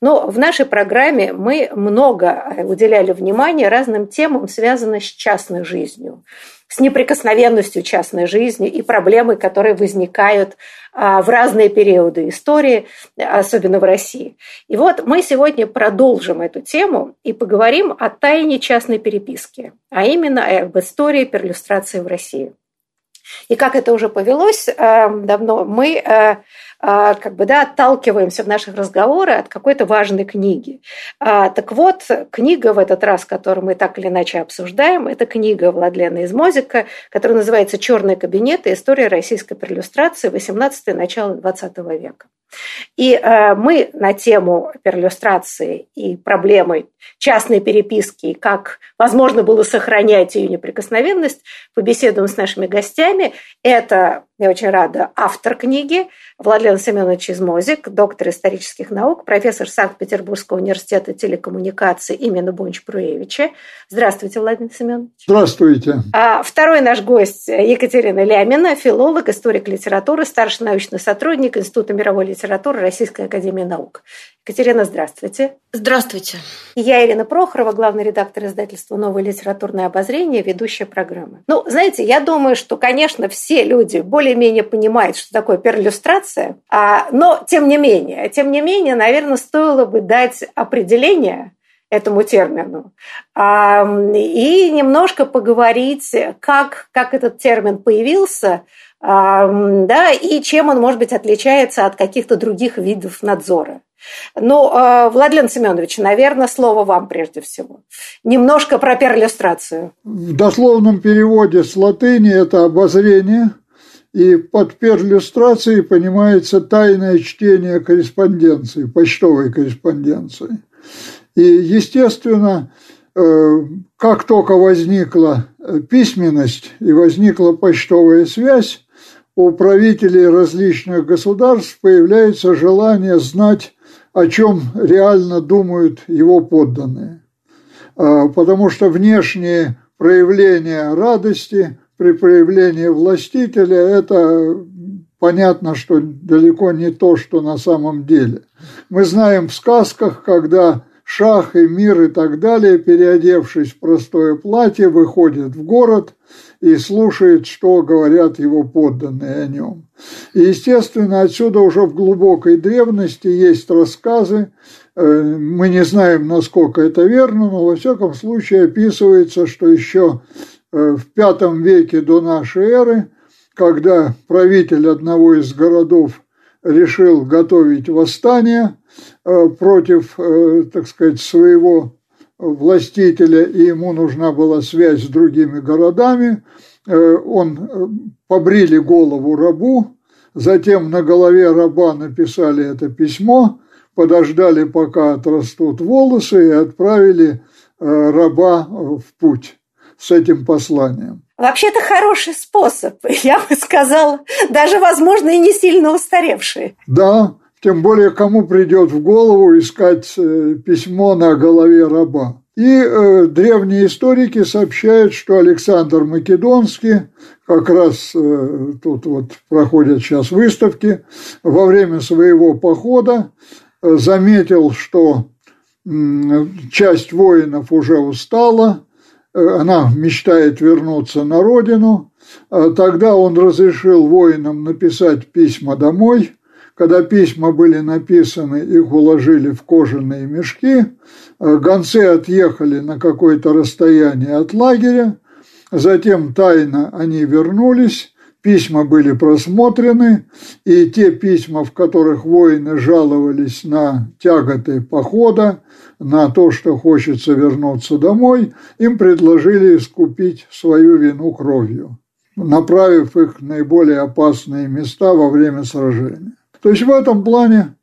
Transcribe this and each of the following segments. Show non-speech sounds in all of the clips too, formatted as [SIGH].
Но в нашей программе мы много уделяли внимания разным темам, связанным с частной жизнью, с неприкосновенностью частной жизни и проблемы, которые возникают а, в разные периоды истории, особенно в России. И вот мы сегодня продолжим эту тему и поговорим о тайне частной переписки, а именно об истории перлюстрации в России. И как это уже повелось э, давно, мы э, а, как бы, да, отталкиваемся в наших разговорах от какой-то важной книги. А, так вот, книга в этот раз, которую мы так или иначе обсуждаем, это книга Владлена Измозика, которая называется «Черный кабинет. История российской перлюстрации 18 начало 20 века». И э, мы на тему перлюстрации и проблемы частной переписки, и как возможно было сохранять ее неприкосновенность, побеседуем с нашими гостями. Это я очень рада, автор книги Владлен Семенович Измозик, доктор исторических наук, профессор Санкт-Петербургского университета телекоммуникаций имени Бонч-Пруевича. Здравствуйте, Владимир Семенович. Здравствуйте. А второй наш гость Екатерина Лямина, филолог, историк литературы, старший научный сотрудник Института мировой литературы Российской академии наук. Екатерина, здравствуйте. Здравствуйте. Я Ирина Прохорова, главный редактор издательства «Новое литературное обозрение», ведущая программы. Ну, знаете, я думаю, что, конечно, все люди более-менее понимают, что такое перлюстрация, а, но тем не менее, тем не менее, наверное, стоило бы дать определение этому термину. А, и немножко поговорить, как, как этот термин появился, да, и чем он, может быть, отличается от каких-то других видов надзора. Ну, э, Владлен Семенович, наверное, слово вам прежде всего. Немножко про перлюстрацию. В дословном переводе с латыни это обозрение, и под перлюстрацией понимается тайное чтение корреспонденции, почтовой корреспонденции. И, естественно, э, как только возникла письменность и возникла почтовая связь, у правителей различных государств появляется желание знать о чем реально думают его подданные. А, потому что внешние проявления радости при проявлении властителя – это понятно, что далеко не то, что на самом деле. Мы знаем в сказках, когда шах и мир и так далее, переодевшись в простое платье, выходит в город и слушает, что говорят его подданные о нем. И, естественно, отсюда уже в глубокой древности есть рассказы, э, мы не знаем, насколько это верно, но во всяком случае описывается, что еще э, в V веке до нашей эры, когда правитель одного из городов решил готовить восстание э, против, так сказать, своего властителя, и ему нужна была связь с другими городами. Э, он побрили голову рабу, затем на голове раба написали это письмо, подождали, пока отрастут волосы, и отправили раба в путь с этим посланием. Вообще-то хороший способ, [LAUGHS] я бы сказала, даже, возможно, и не сильно устаревший. Да, тем более кому придет в голову искать э, письмо на голове раба. И э, древние историки сообщают, что Александр Македонский, как раз э, тут вот проходят сейчас выставки, во время своего похода э, заметил, что э, часть воинов уже устала, она мечтает вернуться на родину, а тогда он разрешил воинам написать письма домой, когда письма были написаны, их уложили в кожаные мешки, э, гонцы отъехали на какое-то расстояние от лагеря, затем тайно они вернулись, письма были просмотрены, и те письма, в которых воины жаловались на тяготы похода, на то, что хочется вернуться домой, им предложили искупить свою вину кровью, направив их в наиболее опасные места во время сражения. То есть в этом плане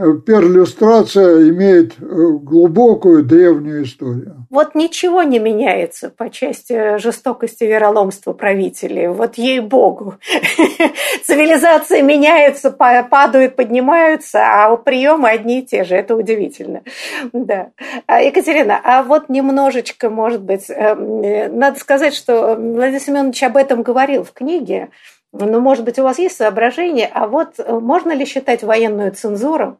Э, перлюстрация имеет э, глубокую древнюю историю. Вот ничего не меняется по части жестокости и вероломства правителей. Вот ей-богу. [LAUGHS] Цивилизации меняются, падают, поднимаются, а приемы одни и те же. Это удивительно. Да. А, Екатерина, а вот немножечко, может быть, э, надо сказать, что Владимир Семенович об этом говорил в книге, ну, может быть, у вас есть соображение, а вот можно ли считать военную цензуру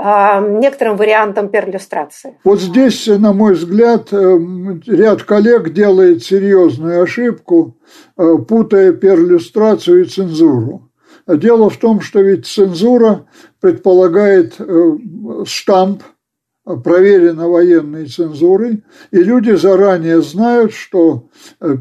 а, некоторым вариантом перлюстрации. Вот здесь, на мой взгляд, э, ряд коллег делает серьезную ошибку, э, путая перлюстрацию и цензуру. Дело в том, что ведь цензура предполагает э, штамп, проверено военной цензурой, и люди заранее знают, что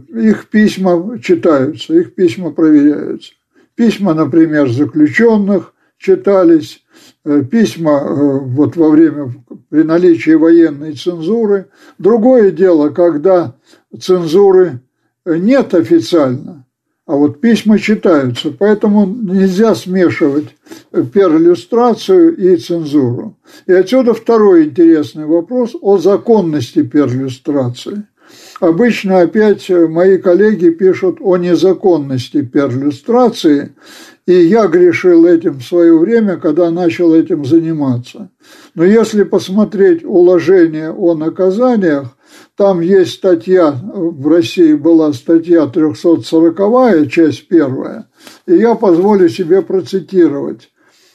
их письма читаются, их письма проверяются. Письма, например, заключенных читались, Э, письма э, вот во время, при наличии военной цензуры. Другое дело, когда цензуры нет официально, а вот письма читаются, поэтому нельзя смешивать перлюстрацию и цензуру. И отсюда второй интересный вопрос о законности перлюстрации. Обычно опять мои коллеги пишут о незаконности перлюстрации, и я грешил этим в свое время, когда начал этим заниматься. Но если посмотреть уложение о наказаниях, там есть статья, в России была статья 340, часть первая, и я позволю себе процитировать.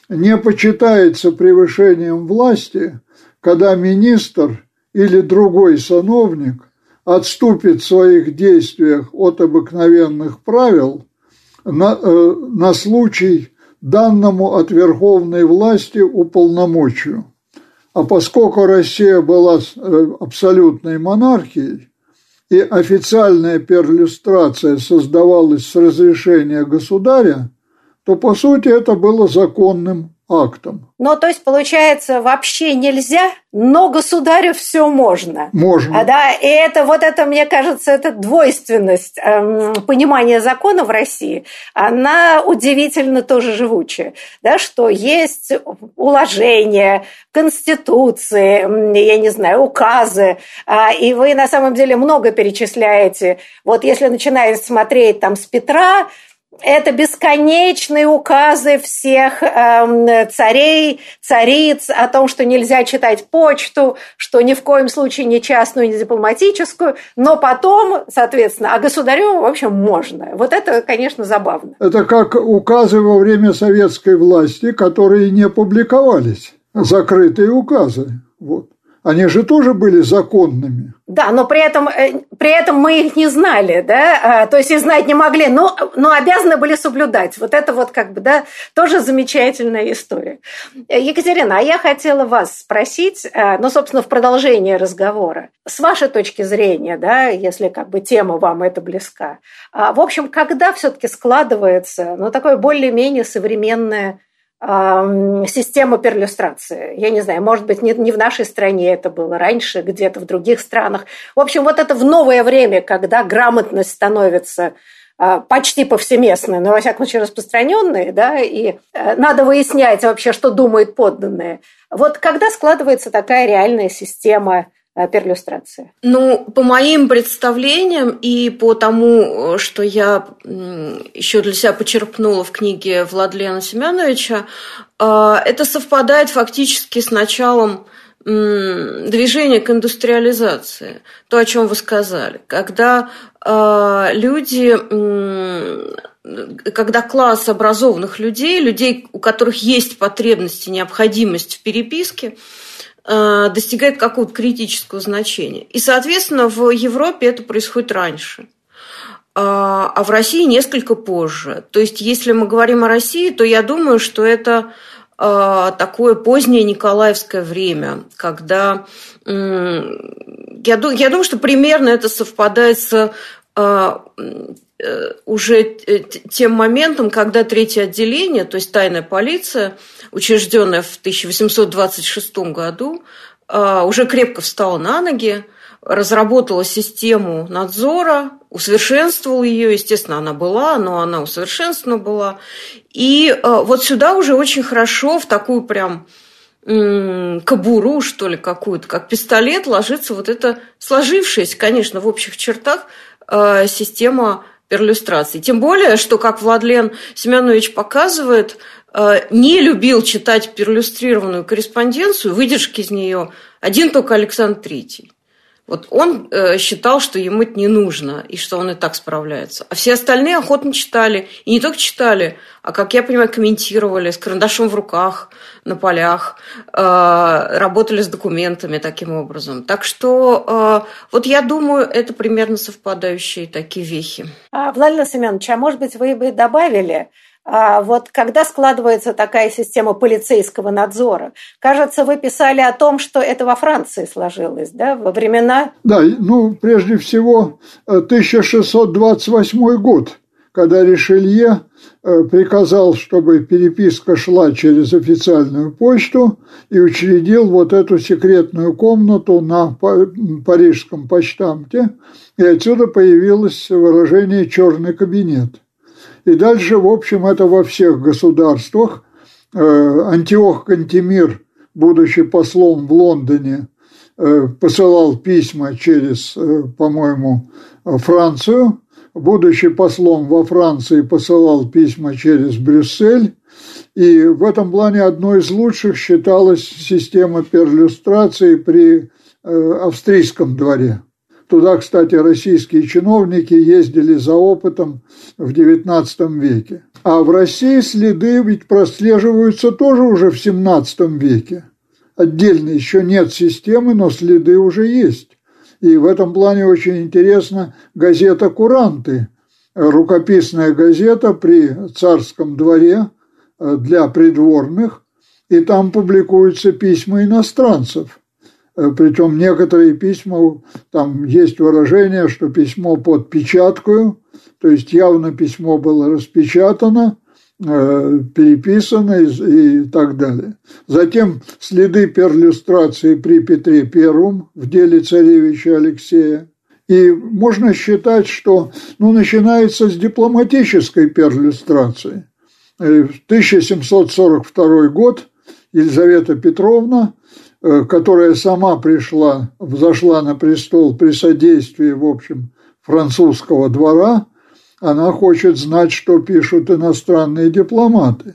«Не почитается превышением власти, когда министр или другой сановник отступит в своих действиях от обыкновенных правил – на, э, на случай данному от верховной власти уполномочию. А поскольку Россия была э, абсолютной монархией, и официальная перлюстрация создавалась с разрешения государя, то, по сути, это было законным актом. Ну, то есть, получается, вообще нельзя, но государю все можно. Можно. А, да, и это вот это, мне кажется, это двойственность эм, понимания закона в России, она удивительно тоже живучая, да, что есть уложения, конституции, я не знаю, указы, э, и вы на самом деле много перечисляете. Вот если начинаете смотреть там с Петра, это бесконечные указы всех э, царей, цариц о том, что нельзя читать почту, что ни в коем случае не частную, не дипломатическую, но потом, соответственно, а государю, в общем, можно. Вот это, конечно, забавно. Это как указы во время советской власти, которые не публиковались, закрытые указы. Вот. Они же тоже были законными. Да, но при этом, э, при этом мы их не знали, да, а, то есть и знать не могли, но, но обязаны были соблюдать. Вот это вот как бы, да, тоже замечательная история. Екатерина, а я хотела вас спросить, э, ну, собственно, в продолжение разговора, с вашей точки зрения, да, если как бы тема вам это близка, а, в общем, когда все-таки складывается, ну, такое более-менее современное систему перлюстрации. Я не знаю, может быть, не, в нашей стране это было раньше, где-то в других странах. В общем, вот это в новое время, когда грамотность становится а, почти повсеместной, но, во всяком случае, распространенной, да, и э, надо выяснять вообще, что думают подданные. Вот когда складывается такая реальная система перлюстрации? Ну, по моим представлениям и по тому, что я еще для себя почерпнула в книге Владлена Семеновича, э, это совпадает фактически с началом движения к индустриализации, то, о чем вы сказали, когда э, люди когда класс образованных людей, людей, у которых есть потребность и необходимость в переписке, Э, достигает какого-то критического значения. И, соответственно, в Европе это происходит раньше а, а в России несколько позже. То есть, если мы говорим о России, то я думаю, что это такое позднее Николаевское время, когда я, я думаю, что примерно это совпадает с уже тем моментом, когда третье отделение, то есть тайная полиция, учрежденная в 1826 году, уже крепко встала на ноги, разработала систему надзора, усовершенствовала ее, естественно, она была, но она усовершенствована была. И э, вот сюда уже очень хорошо в такую прям кобуру, что ли, какую-то, как пистолет, ложится вот эта сложившаяся, конечно, в общих чертах э, система перлюстрации. Тем более, что, как Владлен Семенович показывает, э, не любил читать перлюстрированную корреспонденцию, выдержки из нее один только Александр Третий. Вот он э, считал, что ему это не нужно, и что он и так справляется. А все остальные охотно читали. И не только читали, а, как я понимаю, комментировали с карандашом в руках, на полях, э, работали с документами таким образом. Так что э, вот я думаю, это примерно совпадающие такие вехи. А, Владимир Семенович, а может быть, вы бы добавили, вот когда складывается такая система полицейского надзора? Кажется, вы писали о том, что это во Франции сложилось, да, во времена... Да, ну, прежде всего, 1628 э, год, когда Ришелье э, приказал, чтобы переписка шла через официальную почту и учредил вот эту секретную комнату на парижском почтамте, и отсюда появилось выражение «черный кабинет». И дальше, в общем, это во всех государствах. Э, Антиох Кантемир, будучи послом в Лондоне, э, посылал письма через, э, по-моему, Францию. Будучи послом во Франции, посылал письма через Брюссель. И в этом плане одной из лучших считалась система перлюстрации при австрийском дворе. Туда, кстати, российские чиновники ездили за опытом в XIX веке. А в России следы ведь прослеживаются тоже уже в XVII веке. Отдельно еще нет системы, но следы уже есть. И в этом плане очень интересна газета «Куранты», рукописная газета при царском дворе э, для придворных, и там публикуются письма иностранцев – Причем некоторые письма, там есть выражение, что письмо под печаткою, то есть явно письмо было распечатано, э, переписано и, так далее. Затем следы перлюстрации при Петре I в деле царевича Алексея. И можно считать, что ну, начинается с дипломатической перлюстрации. Э, в 1742 год Елизавета Петровна Э, которая сама пришла, взошла на престол при содействии, в общем, французского двора, она хочет знать, что пишут иностранные дипломаты.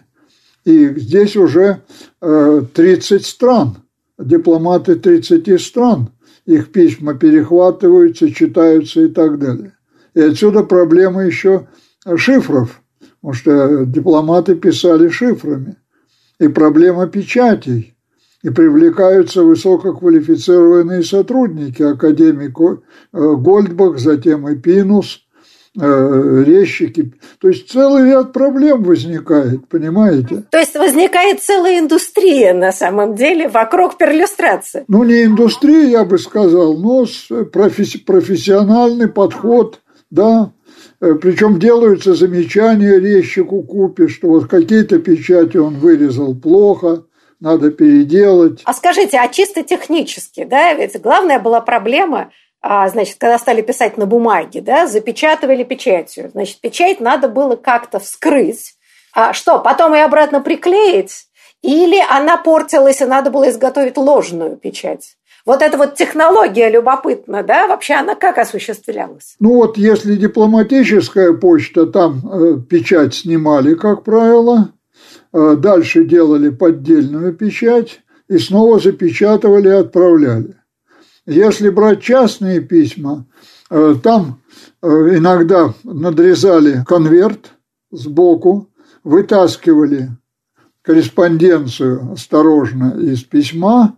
И здесь уже 30 э, стран, дипломаты 30 стран, их письма перехватываются, читаются и так далее. И отсюда проблема еще шифров, потому что дипломаты писали шифрами. И проблема печатей – и привлекаются высококвалифицированные сотрудники, академик э, Гольдбах, затем и Пинус, э, резчики. То есть целый ряд проблем возникает, понимаете? То есть возникает целая индустрия на самом деле вокруг перлюстрации. Ну, не индустрия, я бы сказал, но професси- профессиональный подход, да, э, причем делаются замечания резчику Купе, что вот какие-то печати он вырезал плохо, надо переделать. А скажите, а чисто технически, да, ведь главная была проблема, а, значит, когда стали писать на бумаге, да, запечатывали печатью. Значит, печать надо было как-то вскрыть. А что, потом ее обратно приклеить? Или она портилась, и надо было изготовить ложную печать? Вот эта вот технология любопытна, да, вообще она как осуществлялась? Ну вот если дипломатическая почта, там э, печать снимали, как правило, дальше делали поддельную печать и снова запечатывали и отправляли. Если брать частные письма, э, там э, иногда надрезали конверт сбоку, вытаскивали корреспонденцию осторожно из письма,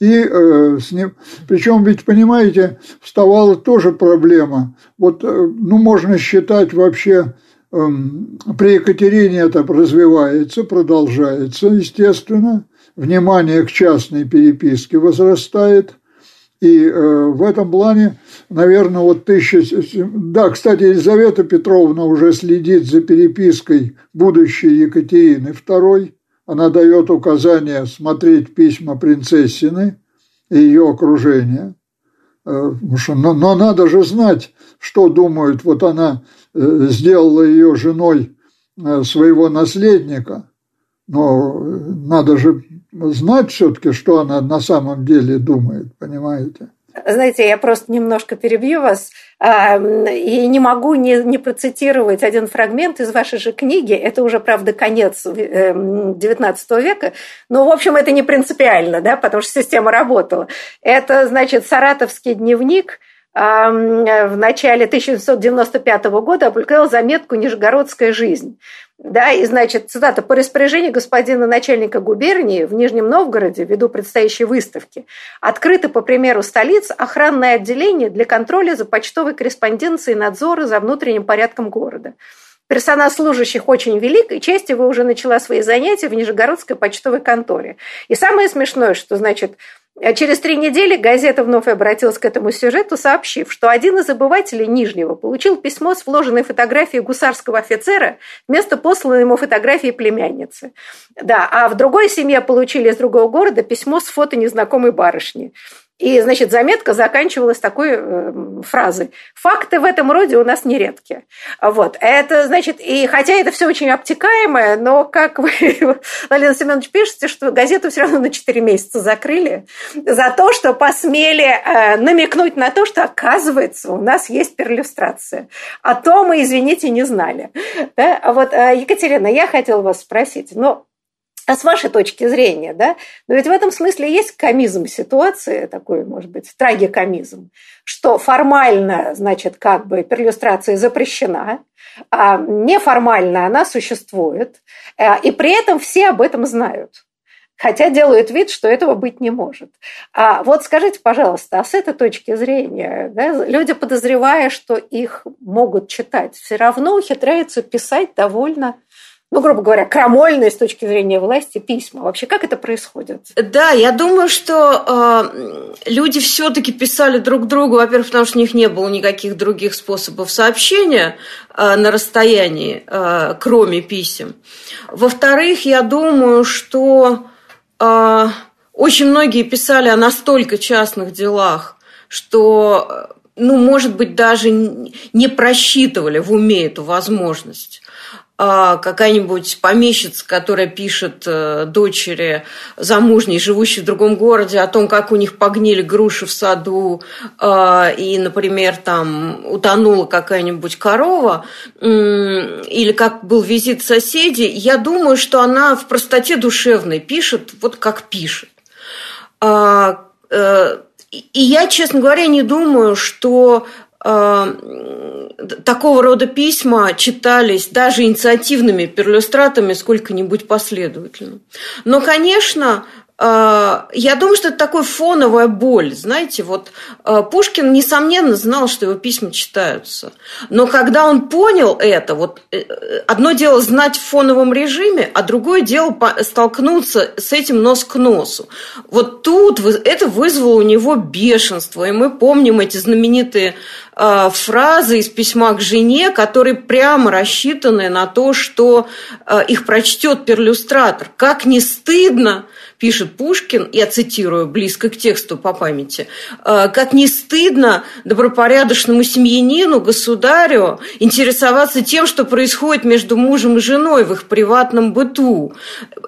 и э, с ним, причем ведь, понимаете, вставала тоже проблема. Вот, э, ну, можно считать вообще при Екатерине это развивается, продолжается, естественно. Внимание к частной переписке возрастает. И э, в этом плане, наверное, вот тысяча... Да, кстати, Елизавета Петровна уже следит за перепиской будущей Екатерины II. Она дает указание смотреть письма принцессины и ее окружения. Э, но, но надо же знать, что думают. Вот она сделала ее женой э, своего наследника, но надо же знать все-таки, что она на самом деле думает, понимаете? Знаете, я просто немножко перебью вас и не могу не, не процитировать один фрагмент из вашей же книги. Это уже, правда, конец XIX э, века, но, в общем, это не принципиально, да, потому что система работала. Это, значит, «Саратовский дневник», в начале 1995 года опубликовал заметку «Нижегородская жизнь». Да, и, значит, цитата, «По распоряжению господина начальника губернии в Нижнем Новгороде, ввиду предстоящей выставки, открыто, по примеру столиц, охранное отделение для контроля за почтовой корреспонденцией и надзора за внутренним порядком города». Персонал служащих очень велик, и часть его уже начала свои занятия в Нижегородской почтовой конторе. И самое смешное, что, значит, через три недели газета вновь обратилась к этому сюжету, сообщив, что один из обывателей Нижнего получил письмо с вложенной фотографией гусарского офицера вместо посланной ему фотографии племянницы. Да, а в другой семье получили из другого города письмо с фото незнакомой барышни. И, значит, заметка заканчивалась такой э, фразой. Факты в этом роде у нас нередки. Вот. Это, значит, и хотя это все очень обтекаемое, но, как вы, [LAUGHS] Валерий Семенович, пишете, что газету все равно на 4 месяца закрыли за то, что посмели э, намекнуть на то, что, оказывается, у нас есть перлюстрация. А то мы, извините, не знали. Да? А вот, э, Екатерина, я хотела вас спросить, ну, а с вашей точки зрения, да, но ведь в этом смысле есть комизм ситуации, такой, может быть, трагикомизм, что формально, значит, как бы перлюстрация запрещена, а неформально она существует, э, и при этом все об этом знают хотя делают вид, что этого быть не может. А вот скажите, пожалуйста, а с этой точки зрения, да, люди, подозревая, что их могут читать, все равно ухитряются писать довольно ну, грубо говоря, крамольные с точки зрения власти письма. Вообще, как это происходит? Да, я думаю, что э, люди все-таки писали друг другу, во-первых, потому что у них не было никаких других способов сообщения э, на расстоянии, э, кроме писем. Во-вторых, я думаю, что э, очень многие писали о настолько частных делах, что ну, может быть, даже не просчитывали в уме эту возможность. А, какая-нибудь помещица, которая пишет э, дочери замужней, живущей в другом городе, о том, как у них погнили груши в саду, а, и, например, там утонула какая-нибудь корова, или как был визит соседей, я думаю, что она в простоте душевной пишет, вот как пишет. А, э, и я, честно говоря, не думаю, что такого рода письма читались даже инициативными перлюстратами сколько-нибудь последовательно. Но, конечно, я думаю, что это такая фоновая боль. Знаете, вот а, Пушкин, несомненно, знал, что его письма читаются. Но когда он понял это, вот э, одно дело знать в фоновом режиме, а другое дело столкнуться с этим нос к носу. Вот тут это вызвало у него бешенство. И мы помним эти знаменитые а, фразы из письма к жене, которые прямо рассчитаны на то, что их прочтет перлюстратор. Как не стыдно пишет Пушкин, я цитирую близко к тексту по памяти, «Э, как не стыдно добропорядочному семьянину, государю интересоваться тем, что происходит между мужем и женой в их приватном быту.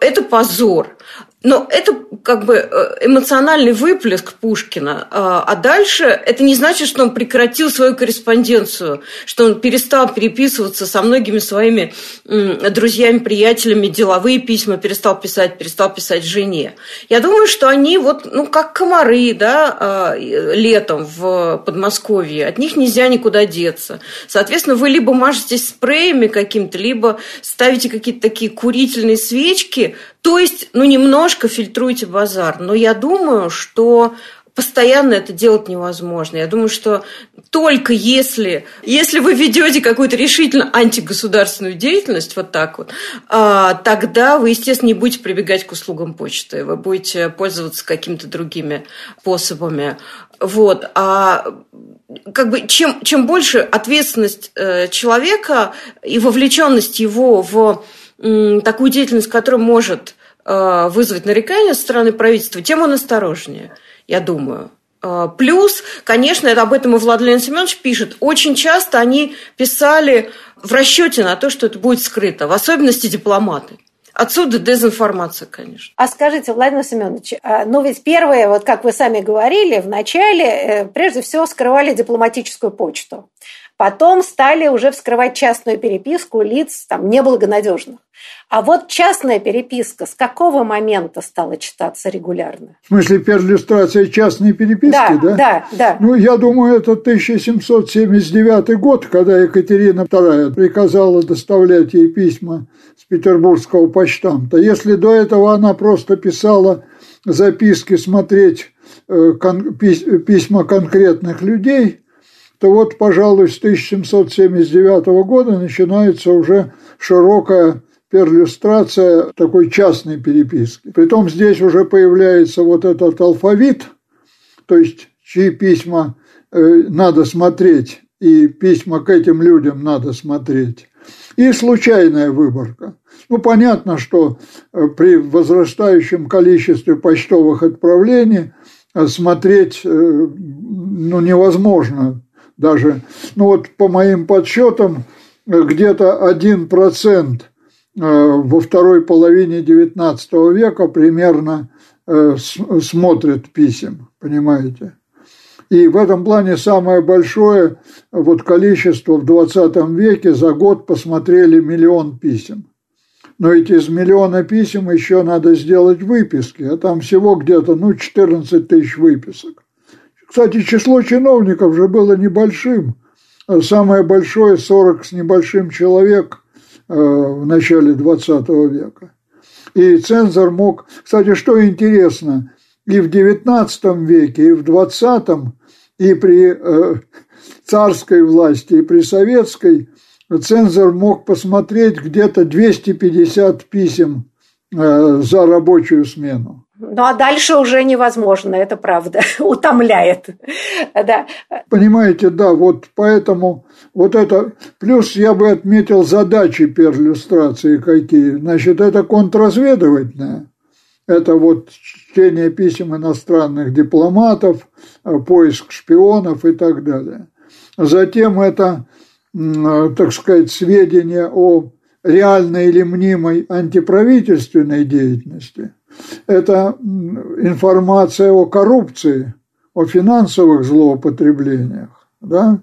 Это позор. Но это как бы э, эмоциональный выплеск Пушкина. А, а дальше это не значит, что он прекратил свою корреспонденцию, что он перестал переписываться со многими своими друзьями, приятелями, деловые письма перестал писать, перестал писать жене. Я думаю, что они вот, ну, как комары, да, а, летом в Подмосковье. От них нельзя никуда деться. Соответственно, вы либо мажетесь спреями каким-то, либо ставите какие-то такие курительные свечки, то есть, ну, немножко фильтруйте базар. Но я думаю, что постоянно это делать невозможно. Я думаю, что только если, если вы ведете какую-то решительно антигосударственную деятельность, вот так вот, а, тогда вы, естественно, не будете прибегать к услугам почты, вы будете пользоваться какими-то другими способами. Вот. А как бы чем, чем больше ответственность э, человека и вовлеченность его в такую деятельность, которая может э, вызвать нарекания со стороны правительства, тем он осторожнее, я думаю. Э, плюс, конечно, это об этом и Владимир Семенович пишет, очень часто они писали в расчете на то, что это будет скрыто, в особенности дипломаты. Отсюда дезинформация, конечно. А скажите, Владимир Семенович, а, ну ведь первое, вот как вы сами говорили, в начале э, прежде всего скрывали дипломатическую почту. Потом стали уже вскрывать частную переписку лиц там, неблагонадежных. А вот частная переписка с какого момента стала читаться регулярно? В смысле, перлюстрация частной переписки, да? Да, да, да. Ну, я думаю, это 1779 год, когда Екатерина II приказала доставлять ей письма с петербургского почтамта. Если до этого она просто писала записки, смотреть э, письма конкретных людей – то вот, пожалуй, с 1779 года начинается уже широкая перлюстрация такой частной переписки. Притом здесь уже появляется вот этот алфавит, то есть чьи письма э, надо смотреть, и письма к этим людям надо смотреть. И случайная выборка. Ну, понятно, что э, при возрастающем количестве почтовых отправлений э, смотреть ну, невозможно даже, ну вот по моим подсчетам, где-то один процент э, во второй половине XIX века примерно э, смотрит писем, понимаете? И в этом плане самое большое вот количество в 20 веке за год посмотрели миллион писем. Но ведь из миллиона писем еще надо сделать выписки, а там всего где-то ну, 14 тысяч выписок. Кстати, число чиновников же было небольшим. Самое большое – 40 с небольшим человек э, в начале 20 века. И цензор мог... Кстати, что интересно, и в XIX веке, и в XX, и при э, царской власти, и при советской цензор мог посмотреть где-то 250 писем э, за рабочую смену. Ну, а дальше уже невозможно, это правда, [LAUGHS] утомляет. да. Понимаете, да, вот поэтому вот это... Плюс я бы отметил задачи перлюстрации какие. Значит, это контрразведывательное. Это вот чтение писем иностранных дипломатов, поиск шпионов и так далее. Затем это, так сказать, сведения о реальной или мнимой антиправительственной деятельности – это информация о коррупции, о финансовых злоупотреблениях, да,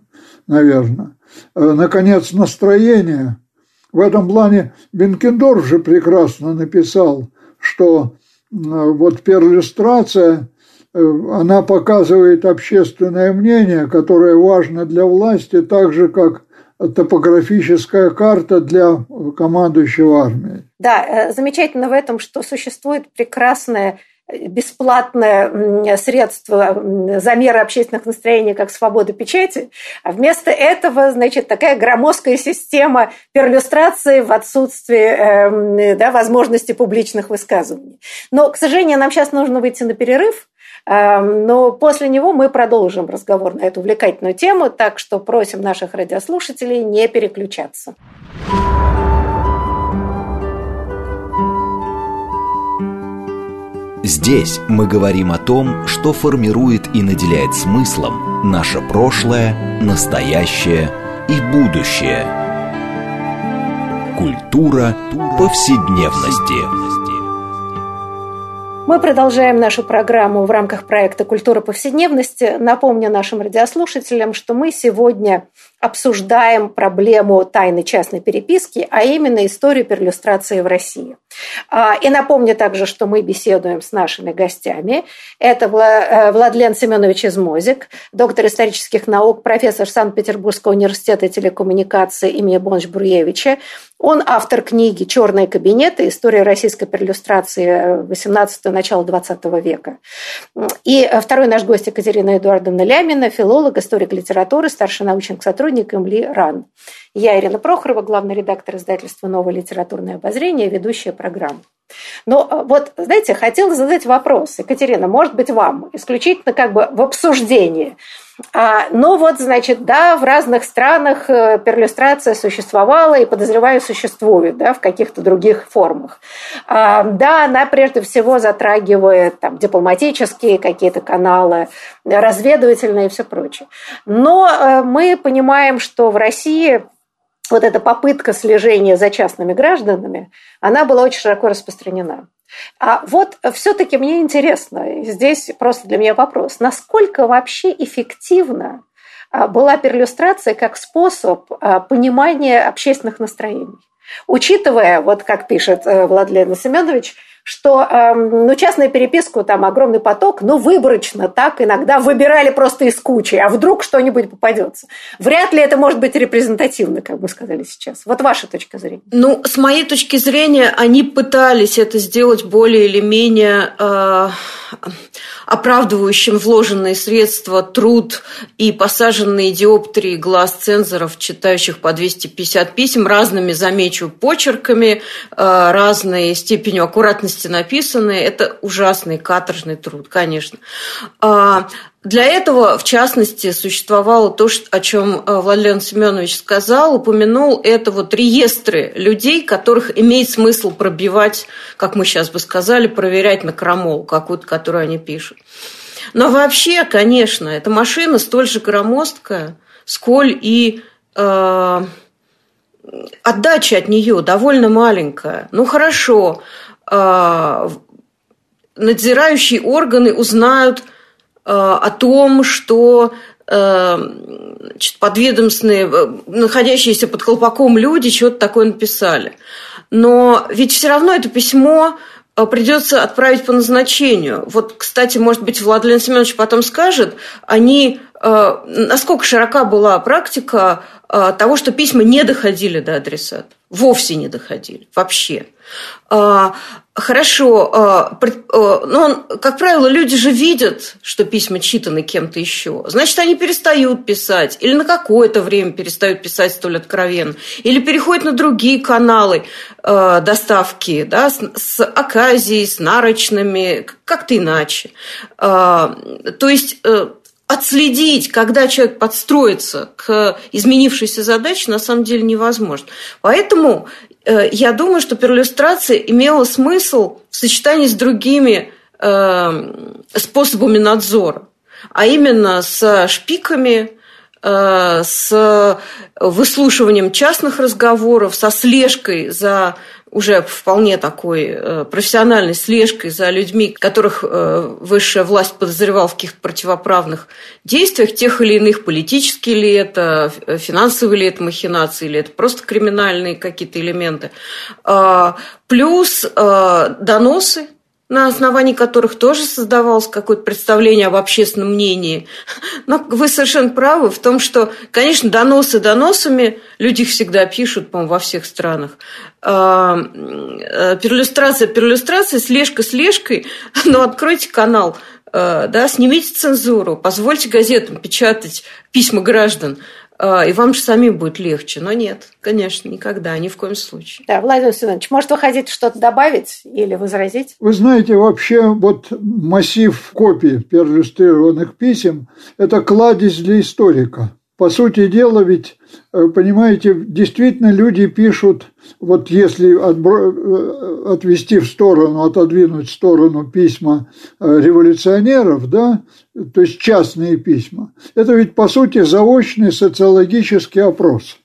наверное. Э, наконец, настроение. В этом плане Бенкендорф же прекрасно написал, что вот перлюстрация, э, она показывает общественное мнение, которое важно для власти, так же, как топографическая карта для командующего армией. Да, э, замечательно в этом, что существует прекрасное э, бесплатное средство замера общественных настроений, как свобода печати, а вместо этого, значит, такая громоздкая система перлюстрации в отсутствии эм, да, возможности публичных высказываний. Но, к сожалению, нам сейчас нужно выйти на перерыв, но после него мы продолжим разговор на эту увлекательную тему, так что просим наших радиослушателей не переключаться. Здесь мы говорим о том, что формирует и наделяет смыслом наше прошлое, настоящее и будущее. Культура повседневности. Мы продолжаем нашу программу в рамках проекта «Культура повседневности». Напомню нашим радиослушателям, что мы сегодня обсуждаем проблему тайны частной переписки, а именно историю перлюстрации в России. А, и напомню также, что мы беседуем с нашими гостями. Это э, Владлен Семенович Измозик, доктор исторических наук, профессор Санкт-Петербургского университета телекоммуникации имени Бонч-Бруевича. Он автор книги «Черные кабинеты. История российской перлюстрации 18 начала XX века. И второй наш гость Екатерина Эдуардовна Лямина, филолог, историк литературы, старший научный сотрудник ИМЛИ РАН. Я Ирина Прохорова, главный редактор издательства «Новое литературное обозрение», ведущая программы. Но э, вот, знаете, хотела задать вопрос, Екатерина, может быть, вам, исключительно как бы в обсуждении. А, но вот, значит, да, в разных странах э, перлюстрация существовала и, подозреваю, существует, да, в каких-то других формах. А, да, она прежде всего затрагивает там, дипломатические какие-то каналы, разведывательные и все прочее. Но э, мы понимаем, что в России вот эта попытка слежения за частными гражданами, она была очень широко распространена. А вот все-таки мне интересно, здесь просто для меня вопрос, насколько вообще эффективна а, была перлюстрация как способ а, понимания общественных настроений? Учитывая, вот как пишет э, Владлен Семенович, что э, ну, частную переписку там огромный поток, но выборочно так иногда выбирали просто из кучи, а вдруг что-нибудь попадется. Вряд ли это может быть репрезентативно, как мы сказали сейчас. Вот ваша точка зрения. Ну, с моей точки зрения, они пытались это сделать более или менее э, оправдывающим вложенные средства, труд и посаженные диоптрии глаз цензоров, читающих по 250 писем, разными, замечу, почерками, э, разной степенью аккуратности написаны. Это ужасный каторжный труд, конечно. А, для этого, в частности, существовало то, о чем э, Владимир Семенович сказал, упомянул, это вот реестры людей, которых имеет смысл пробивать, как мы сейчас бы сказали, проверять на крамол какую-то, которую они пишут. Но вообще, конечно, эта машина столь же громоздкая, сколь и э, отдача от нее довольно маленькая. Ну хорошо, надзирающие органы узнают – Э, о том, что э, значит, подведомственные, э, находящиеся под колпаком люди что-то такое написали. Но ведь все равно это письмо придется отправить по назначению. Вот, кстати, может быть, Владимир Семенович потом скажет, они, насколько широка была практика того, что письма не доходили до адресата, вовсе не доходили, вообще. Хорошо, а, а, но, как правило, люди же видят, что письма читаны кем-то еще. Значит, они перестают писать, или на какое-то время перестают писать столь откровенно, или переходят на другие каналы а, доставки, да, с, с оказией, с нарочными, как-то иначе. То есть э, отследить, когда человек подстроится к изменившейся задаче, на самом деле невозможно. Поэтому Э, я думаю, что перлюстрация имела смысл в сочетании с другими э, способами надзора, а именно с шпиками, с выслушиванием частных разговоров, со слежкой за уже вполне такой э, профессиональной слежкой за людьми, которых э, высшая власть подозревала в каких-то противоправных действиях, тех или иных, политические ли это, финансовые ли это махинации, или это просто криминальные какие-то элементы. Плюс э, доносы на основании которых тоже создавалось какое-то представление об общественном мнении. Но вы совершенно правы в том, что, конечно, доносы доносами, люди их всегда пишут, по-моему, во всех странах. А, э, перлюстрация, перлюстрация, слежка слежкой, [LAUGHS] но откройте канал, э, да, снимите цензуру, позвольте газетам печатать письма граждан. А, и вам же самим будет легче. Но нет, конечно, никогда, ни в коем случае. Да, Владимир Семенович, может, вы хотите что-то добавить или возразить? Вы знаете, вообще вот массив копий перлюстрированных писем – это кладезь для историка. По сути дела, ведь, э, понимаете, действительно люди пишут, вот если э, отвести в сторону, отодвинуть в сторону письма э, революционеров, да, то есть частные письма, это ведь, по сути, заочный социологический опрос.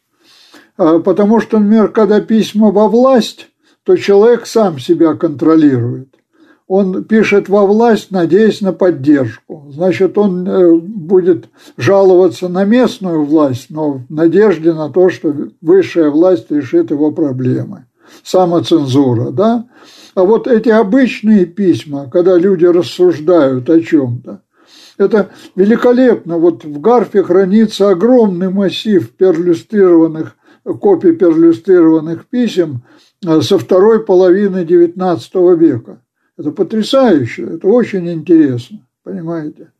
А, потому что, например, когда письма во власть, то человек сам себя контролирует он пишет во власть, надеясь на поддержку. Значит, он э, будет жаловаться на местную власть, но в надежде на то, что высшая власть решит его проблемы. Самоцензура, да? А вот эти обычные письма, когда люди рассуждают о чем-то, это великолепно. Вот в Гарфе хранится огромный массив перлюстрированных, копий перлюстрированных писем э, со второй половины XIX века. Это потрясающе, это очень интересно, понимаете?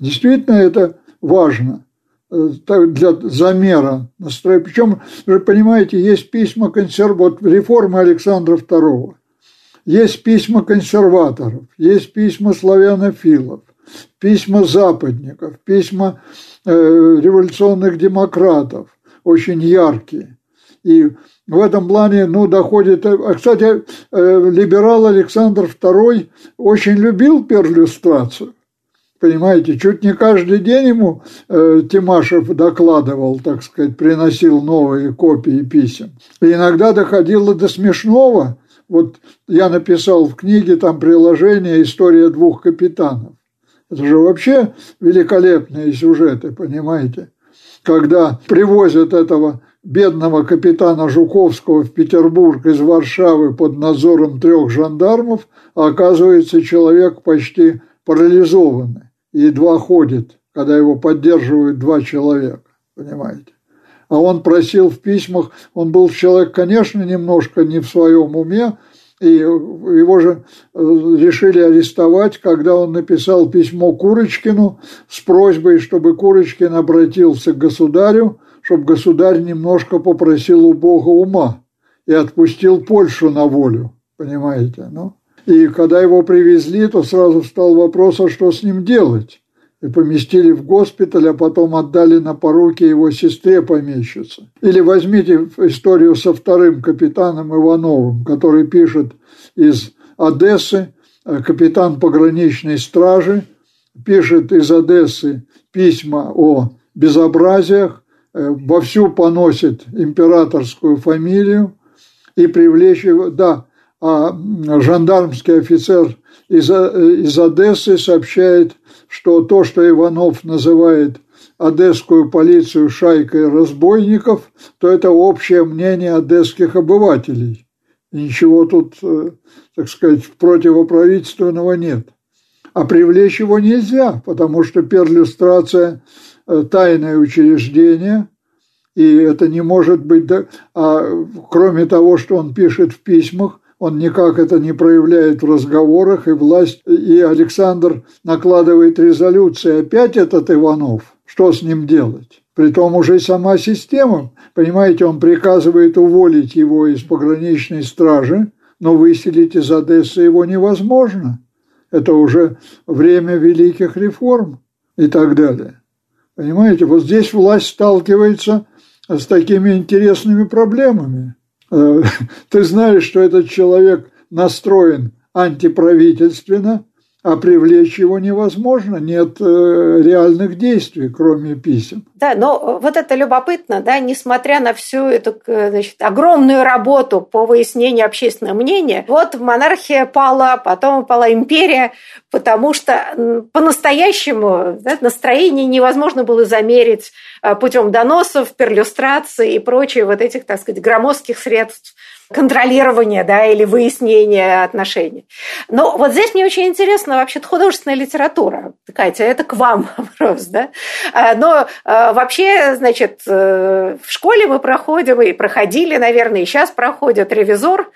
Действительно, это важно э, для замера настроения. Причем, вы понимаете, есть письма консерв... вот реформы Александра II, есть письма консерваторов, есть письма славянофилов, письма западников, письма э, революционных демократов, очень яркие. И в этом плане, ну, доходит... А, кстати, э, либерал Александр II очень любил перлюстрацию. Понимаете, чуть не каждый день ему э, Тимашев докладывал, так сказать, приносил новые копии писем. И иногда доходило до смешного. Вот я написал в книге там приложение «История двух капитанов». Это же вообще великолепные сюжеты, понимаете? Когда привозят этого бедного капитана Жуковского в Петербург из Варшавы под надзором трех жандармов, оказывается человек почти парализованный едва ходит, когда его поддерживают два человека, понимаете. А он просил в письмах, он был человек, конечно, немножко не в своем уме, и его же э, решили арестовать, когда он написал письмо Курочкину с просьбой, чтобы Курочкин обратился к государю, чтобы государь немножко попросил у Бога ума и отпустил Польшу на волю, понимаете, ну. И когда его привезли, то сразу встал вопрос, а что с ним делать? И поместили в госпиталь, а потом отдали на поруки его сестре помещице. Или возьмите историю со вторым капитаном Ивановым, который пишет из Одессы, э, капитан пограничной стражи, пишет из Одессы письма о безобразиях, вовсю поносит императорскую фамилию и привлечь его, да, а жандармский офицер из, из Одессы сообщает, что то, что Иванов называет одесскую полицию шайкой разбойников, то это общее мнение одесских обывателей. ничего тут, э, так сказать, противоправительственного нет. А привлечь его нельзя, потому что перлюстрация э, – тайное учреждение, и это не может быть, а кроме того, что он пишет в письмах, он никак это не проявляет в разговорах, и власть, и Александр накладывает резолюции. Опять этот Иванов, что с ним делать? Притом уже сама система, понимаете, он приказывает уволить его из пограничной стражи, но выселить из Одессы его невозможно. Это уже время великих реформ и так далее. Понимаете, вот здесь власть сталкивается с такими интересными проблемами. Э, [LAUGHS] ты знаешь, что этот человек настроен антиправительственно, а привлечь его невозможно, нет э, реальных действий, кроме писем. Да, но вот это любопытно, да, несмотря на всю эту значит, огромную работу по выяснению общественного мнения, вот монархия пала, потом пала империя, потому что по-настоящему да, настроение невозможно было замерить э, путем доносов, перлюстрации и прочие вот этих, так сказать, громоздких средств контролирования да, или выяснения отношений. Но вот здесь мне очень интересно вообще художественная литература. Катя, это к вам [LAUGHS] вопрос. Да? А, но а, вообще, значит, э, в школе мы проходим, и проходили, наверное, и сейчас проходят ревизор,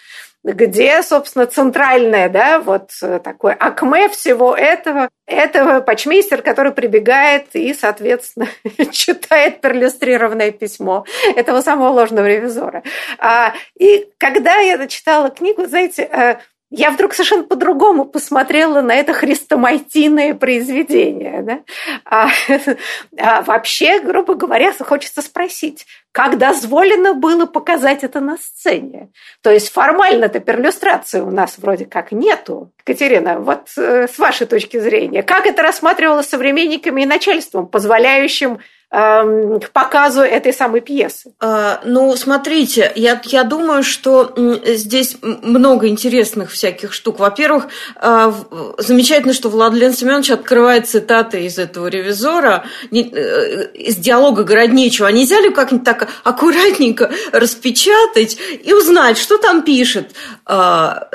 где, собственно, центральное, да, вот э, такое акме всего этого, этого почмейстер, который прибегает и, соответственно, [LAUGHS] читает перлюстрированное письмо этого самого ложного ревизора. А, и когда я читала книгу, знаете, э, я вдруг совершенно по-другому посмотрела на это хрестоматийное произведение. Да? А, [LAUGHS] а вообще, грубо говоря, хочется спросить, как дозволено было показать это на сцене? То есть формально-то перлюстрации у нас вроде как нету. Катерина, вот э, с вашей точки зрения, как это рассматривалось современниками и начальством, позволяющим к показу этой самой пьесы? А, ну, смотрите, я, я думаю, что здесь много интересных всяких штук. Во-первых, а, замечательно, что Владлен Семенович открывает цитаты из этого ревизора, э, из диалога Городничего. А нельзя ли как-нибудь так аккуратненько распечатать и узнать, что там пишет? А,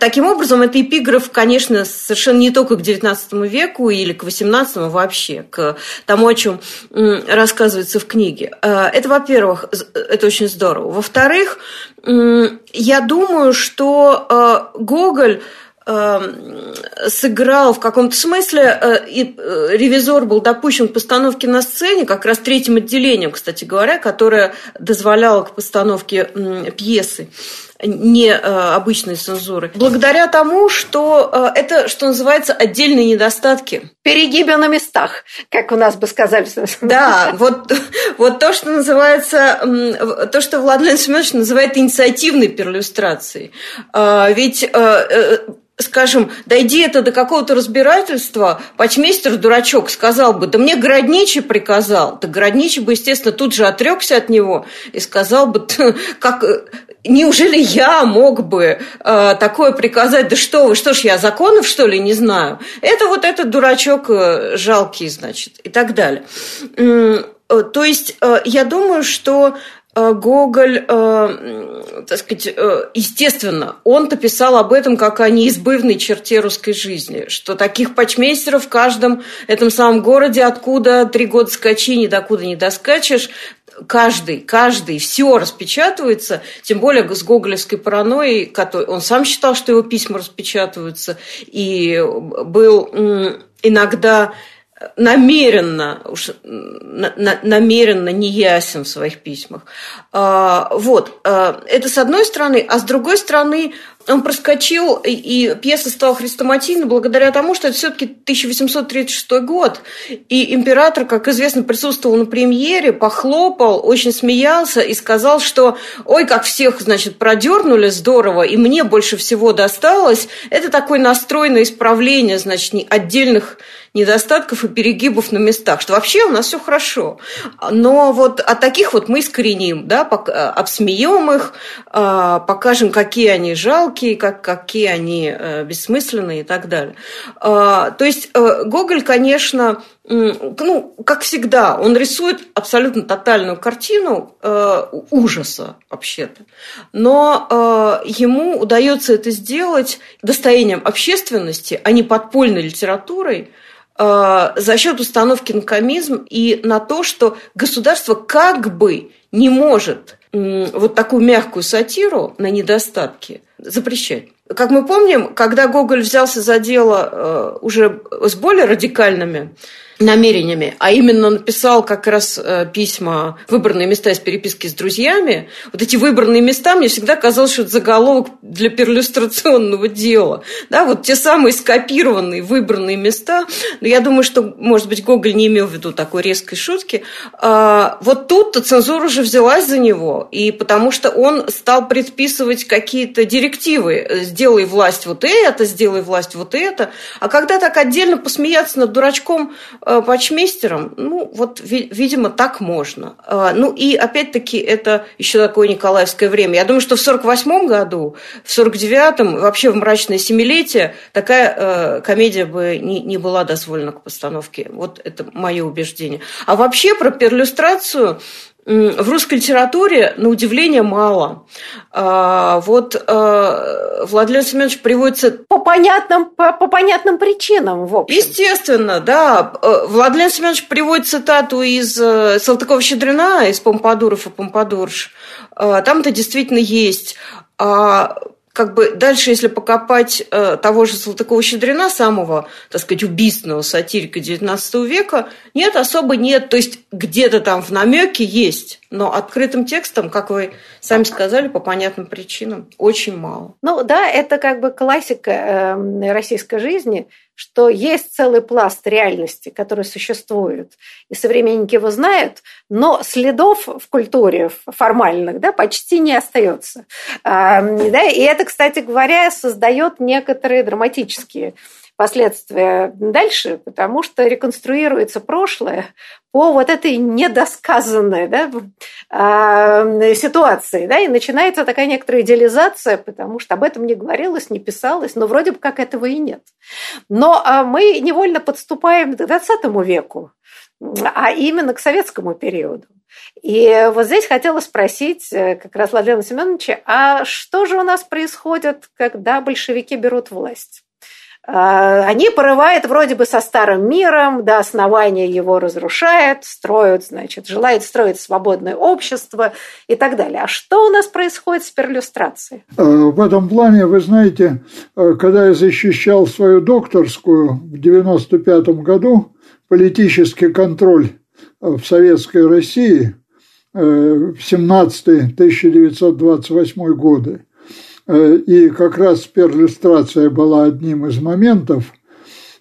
таким образом, это эпиграф, конечно, совершенно не только к XIX веку или к XVIII, вообще к тому, о чем рассказывается в книге. Э, это, во-первых, это очень здорово. Во-вторых, я думаю, что э, Гоголь э, сыграл в каком-то смысле, и ревизор был допущен к постановке на сцене, как раз третьим отделением, кстати говоря, которое дозволяло к постановке пьесы не э, обычной цензуры. Благодаря тому, что э, это, что называется, отдельные недостатки. Перегибы на местах, как у нас бы сказали. Да, вот, вот то, что называется, то, что Владимир Семенович называет инициативной перлюстрацией. А, ведь э, скажем, дойди это до какого-то разбирательства, почмейстер дурачок сказал бы, да мне Городничий приказал. Да Городничий бы, естественно, тут же отрекся от него и сказал бы, как неужели я мог бы э, такое приказать? Да что вы, что ж я законов, что ли, не знаю? Это вот этот дурачок э, жалкий, значит, и так далее. Э, то есть э, я думаю, что Гоголь, так сказать, естественно, он-то писал об этом как о неизбывной черте русской жизни, что таких почмейстеров в каждом этом самом городе, откуда три года скачи, ни докуда не доскачешь, каждый, каждый, все распечатывается, тем более с гоголевской паранойей, который, он сам считал, что его письма распечатываются, и был иногда намеренно, уж на, на, намеренно неясен в своих письмах. А, вот, а, это с одной стороны, а с другой стороны, он проскочил, и пьеса стала хрестоматийной благодаря тому, что это все-таки 1836 год, и император, как известно, присутствовал на премьере, похлопал, очень смеялся и сказал, что ой, как всех, значит, продернули здорово, и мне больше всего досталось. Это такой настрой на исправление, значит, отдельных недостатков и перегибов на местах, что вообще у нас все хорошо. Но вот от таких вот мы искореним, да, обсмеем их, а, покажем, какие они жалкие, как, какие они э, бессмысленные и так далее. То есть э, Гоголь, конечно, ну, как всегда, он рисует абсолютно тотальную картину э, ужаса вообще-то. Но э, ему удается это сделать достоянием общественности, а не подпольной литературой, Э, за счет установки на комизм и на то, что государство как бы не может вот такую мягкую сатиру на недостатки запрещать. Как мы помним, когда Гоголь взялся за дело э, уже с более радикальными намерениями, а именно написал как раз э, письма «Выбранные места из переписки с друзьями». Вот эти выбранные места, мне всегда казалось, что это заголовок для перлюстрационного дела. Да, вот те самые скопированные выбранные места. Но я думаю, что, может быть, Гоголь не имел в виду такой резкой шутки. А, вот тут-то цензура уже взялась за него, и потому что он стал предписывать какие-то директивы. Сделай власть вот это, сделай власть вот это. А когда так отдельно посмеяться над дурачком Э, почмейстером, ну, вот, видимо, так можно. Э, ну, и опять-таки, это еще такое николаевское время. Я думаю, что в 48 году, в 49-м, вообще в мрачное семилетие, такая э, комедия бы не, не была дозволена к постановке. Вот это мое убеждение. А вообще про перлюстрацию в русской литературе, на удивление, мало. А, вот а, Владимир Семенович приводится... По понятным, по, по понятным причинам, в общем. Естественно, да. Э, Владимир Семенович приводит цитату из э, Салтыкова-Щедрина, из Помпадуров и Помпадурш. А, там это действительно есть как бы дальше, если покопать э, того же Салтыкова-Щедрина, самого, так сказать, убийственного сатирика XIX века, нет, особо нет. То есть где-то там в намеке есть, но открытым текстом, как вы сами сказали, по понятным причинам, очень мало. Ну да, это как бы классика э, российской жизни – что есть целый пласт реальности, который существует, и современники его знают, но следов в культуре формальных да, почти не остается. Да, и это, кстати говоря, создает некоторые драматические последствия дальше, потому что реконструируется прошлое по вот этой недосказанной да, а, ситуации. Да, и начинается такая некоторая идеализация, потому что об этом не говорилось, не писалось, но вроде бы как этого и нет. Но а, мы невольно подступаем к XX веку, а именно к советскому периоду. И вот здесь хотела спросить э, как раз Владимира Семеновича, а что же у нас происходит, когда большевики берут власть? А, они порывают вроде бы со старым миром, до основания его разрушают, строят, значит, желают строить свободное общество и так далее. А что у нас происходит с перлюстрацией? Э, в этом плане, вы знаете, э, когда я защищал свою докторскую в 95 году, политический контроль э, в Советской России в 17-1928 годы, и как раз перлюстрация была одним из моментов,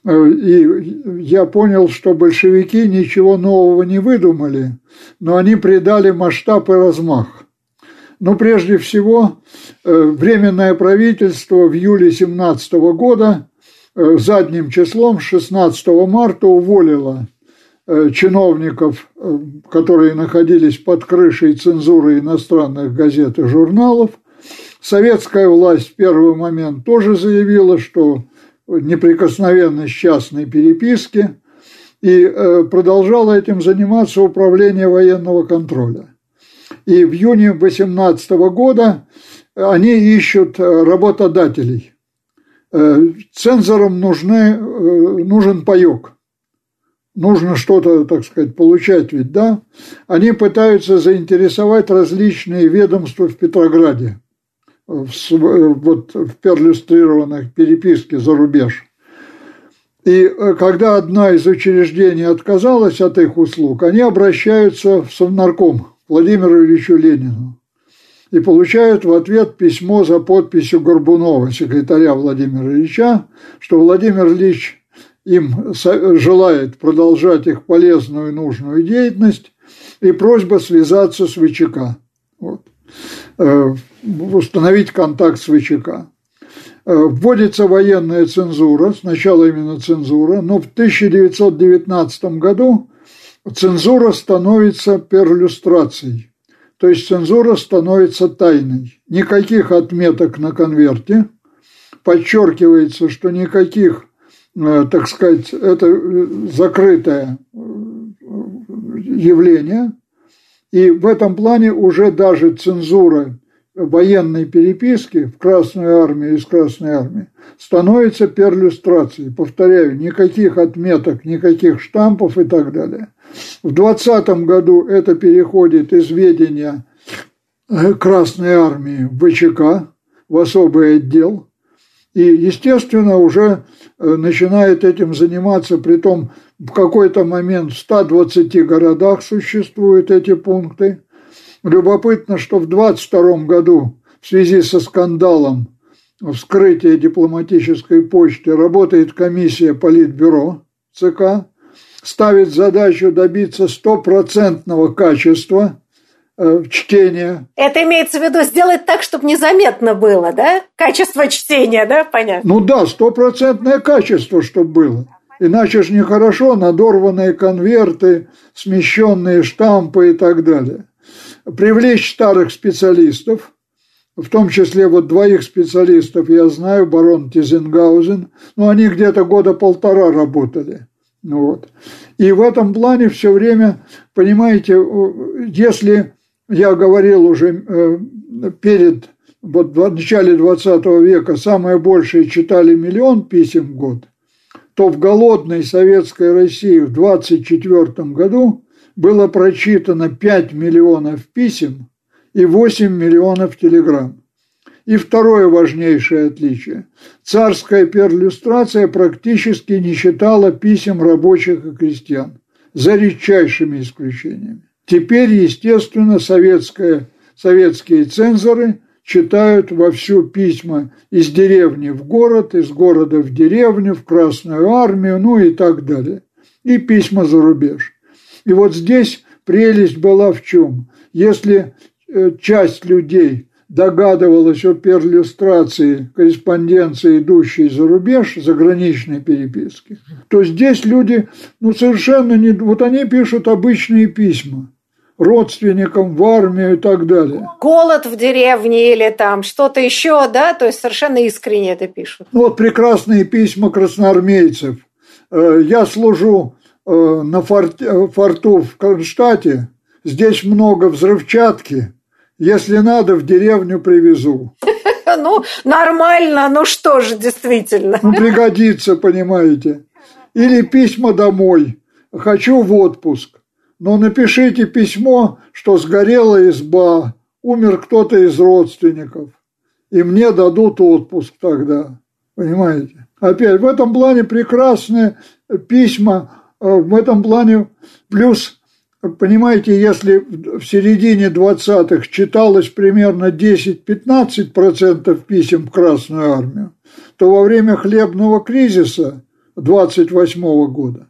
э, и я понял, что большевики ничего нового не выдумали, но они придали масштаб и размах. Но прежде всего, э, Временное правительство в июле 17 года задним числом 16 марта уволило чиновников, которые находились под крышей цензуры иностранных газет и журналов – Советская власть в первый момент тоже заявила, что неприкосновенность частной переписки и э, продолжала этим заниматься управление военного контроля. И в июне 2018 года они ищут э, работодателей. Э, цензорам нужны, нужен паек. Нужно что-то, так сказать, получать ведь, да? Они пытаются заинтересовать различные ведомства в Петрограде в, вот, в перлюстрированных переписке за рубеж. И э, когда одна из учреждений отказалась от их услуг, они обращаются в Совнарком Владимиру Ильичу Ленину и получают в ответ письмо за подписью Горбунова, секретаря Владимира Ильича, что Владимир Ильич им желает продолжать их полезную и нужную деятельность и просьба связаться с ВЧК. Вот. Э, установить контакт с ВЧК. Э, вводится военная цензура, сначала именно цензура, но в 1919 году цензура становится перлюстрацией, то есть цензура становится тайной. Никаких отметок на конверте, подчеркивается, что никаких, э, так сказать, это закрытое явление – и в этом плане уже даже цензура военной переписки в Красную армию из Красной армии становится перлюстрацией. Повторяю, никаких отметок, никаких штампов и так далее. В 2020 году это переходит из ведения Красной армии в ВЧК, в особый отдел. И, естественно, уже э, начинает этим заниматься, при том в какой-то момент в 120 городах существуют эти пункты. Любопытно, что в 22 году в связи со скандалом вскрытия дипломатической почты работает комиссия Политбюро ЦК, ставит задачу добиться стопроцентного качества чтения. Это имеется в виду сделать так, чтобы незаметно было, да? Качество чтения, да? Понятно. Ну да, стопроцентное качество, чтобы было. Иначе же нехорошо, надорванные конверты, смещенные штампы и так далее. Привлечь старых специалистов, в том числе вот двоих специалистов я знаю, барон Тизенгаузен, но они где-то года полтора работали. Ну вот. И в этом плане все время, понимаете, если я говорил уже э, перед, вот в начале 20 века, самое большее читали миллион писем в год – то в голодной советской России в 24 году было прочитано 5 миллионов писем и 8 миллионов телеграмм. И второе важнейшее отличие. Царская перлюстрация практически не читала писем рабочих и крестьян, за редчайшими исключениями. Теперь, естественно, советская, советские цензоры читают вовсю письма из деревни в город, из города в деревню, в Красную армию, ну и так далее. И письма за рубеж. И вот здесь прелесть была в чем? Если э, часть людей догадывалась о перлюстрации корреспонденции, идущей за рубеж, заграничной переписки, то здесь люди ну, совершенно не... Вот они пишут обычные письма – родственникам в армию и так далее. Голод в деревне или там что-то еще, да? То есть совершенно искренне это пишут. Ну, вот прекрасные письма красноармейцев. Э, я служу э, на э, форту в Кронштадте. Здесь много взрывчатки. Если надо, в деревню привезу. [LAUGHS] Ну, нормально, ну что же, действительно. Ну, пригодится, понимаете. Или письма домой. Хочу в отпуск. Но напишите письмо, что сгорела изба, умер кто-то из родственников. И мне дадут отпуск тогда. Понимаете? Опять, в этом плане прекрасные письма, э, в этом плане плюс Понимаете, если в середине 20-х читалось примерно 10-15% писем в Красную Армию, то во время хлебного кризиса 28 года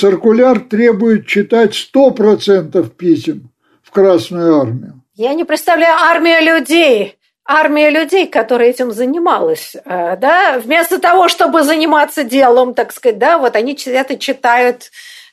циркуляр требует читать 100% писем в Красную Армию. Я не представляю армию людей, армия людей, которая этим занималась, э, да, вместо того, чтобы заниматься делом, так сказать, да, вот они это читают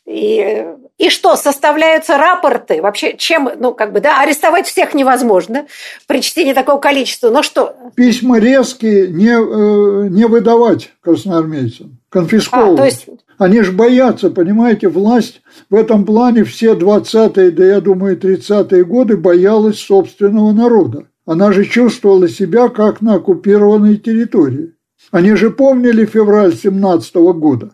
и, и что, составляются рапорты? Вообще, чем, ну, как бы, да, арестовать всех невозможно при чтении такого количества. Но что? Письма резкие не, э, не выдавать красноармейцам, конфисковывать. А, есть... Они же боятся, понимаете, власть в этом плане все 20-е, да я думаю, 30-е годы боялась собственного народа. Она же чувствовала себя как на оккупированной территории. Они же помнили февраль 17 года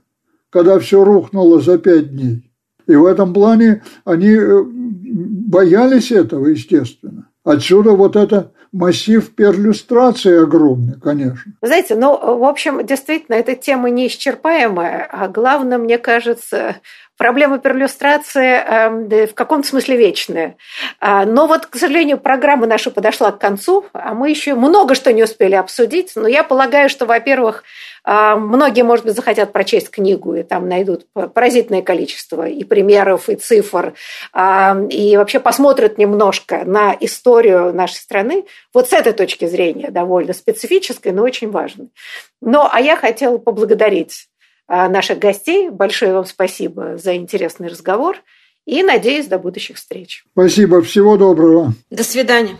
когда все рухнуло за пять дней. И в этом плане они э, боялись этого, естественно. Отсюда вот это массив перлюстрации огромный, конечно. Знаете, ну, в общем, действительно, эта тема неисчерпаемая, а главное, мне кажется, проблема перлюстрации э, в каком-то смысле вечная. А, но вот, к сожалению, программа наша подошла к концу, а мы еще много что не успели обсудить. Но я полагаю, что, во-первых, а, многие, может быть, захотят прочесть книгу, и там найдут поразительное количество и примеров, и цифр, а, и вообще посмотрят немножко на историю нашей страны вот с этой точки зрения, довольно специфической, но очень важной. Ну, а я хотела поблагодарить наших гостей. Большое вам спасибо за интересный разговор и надеюсь до будущих встреч. Спасибо, всего доброго. До свидания.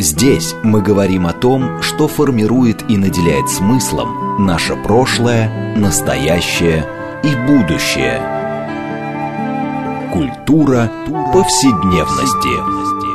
Здесь мы говорим о том, что формирует и наделяет смыслом наше прошлое, настоящее и будущее. Культура повседневности.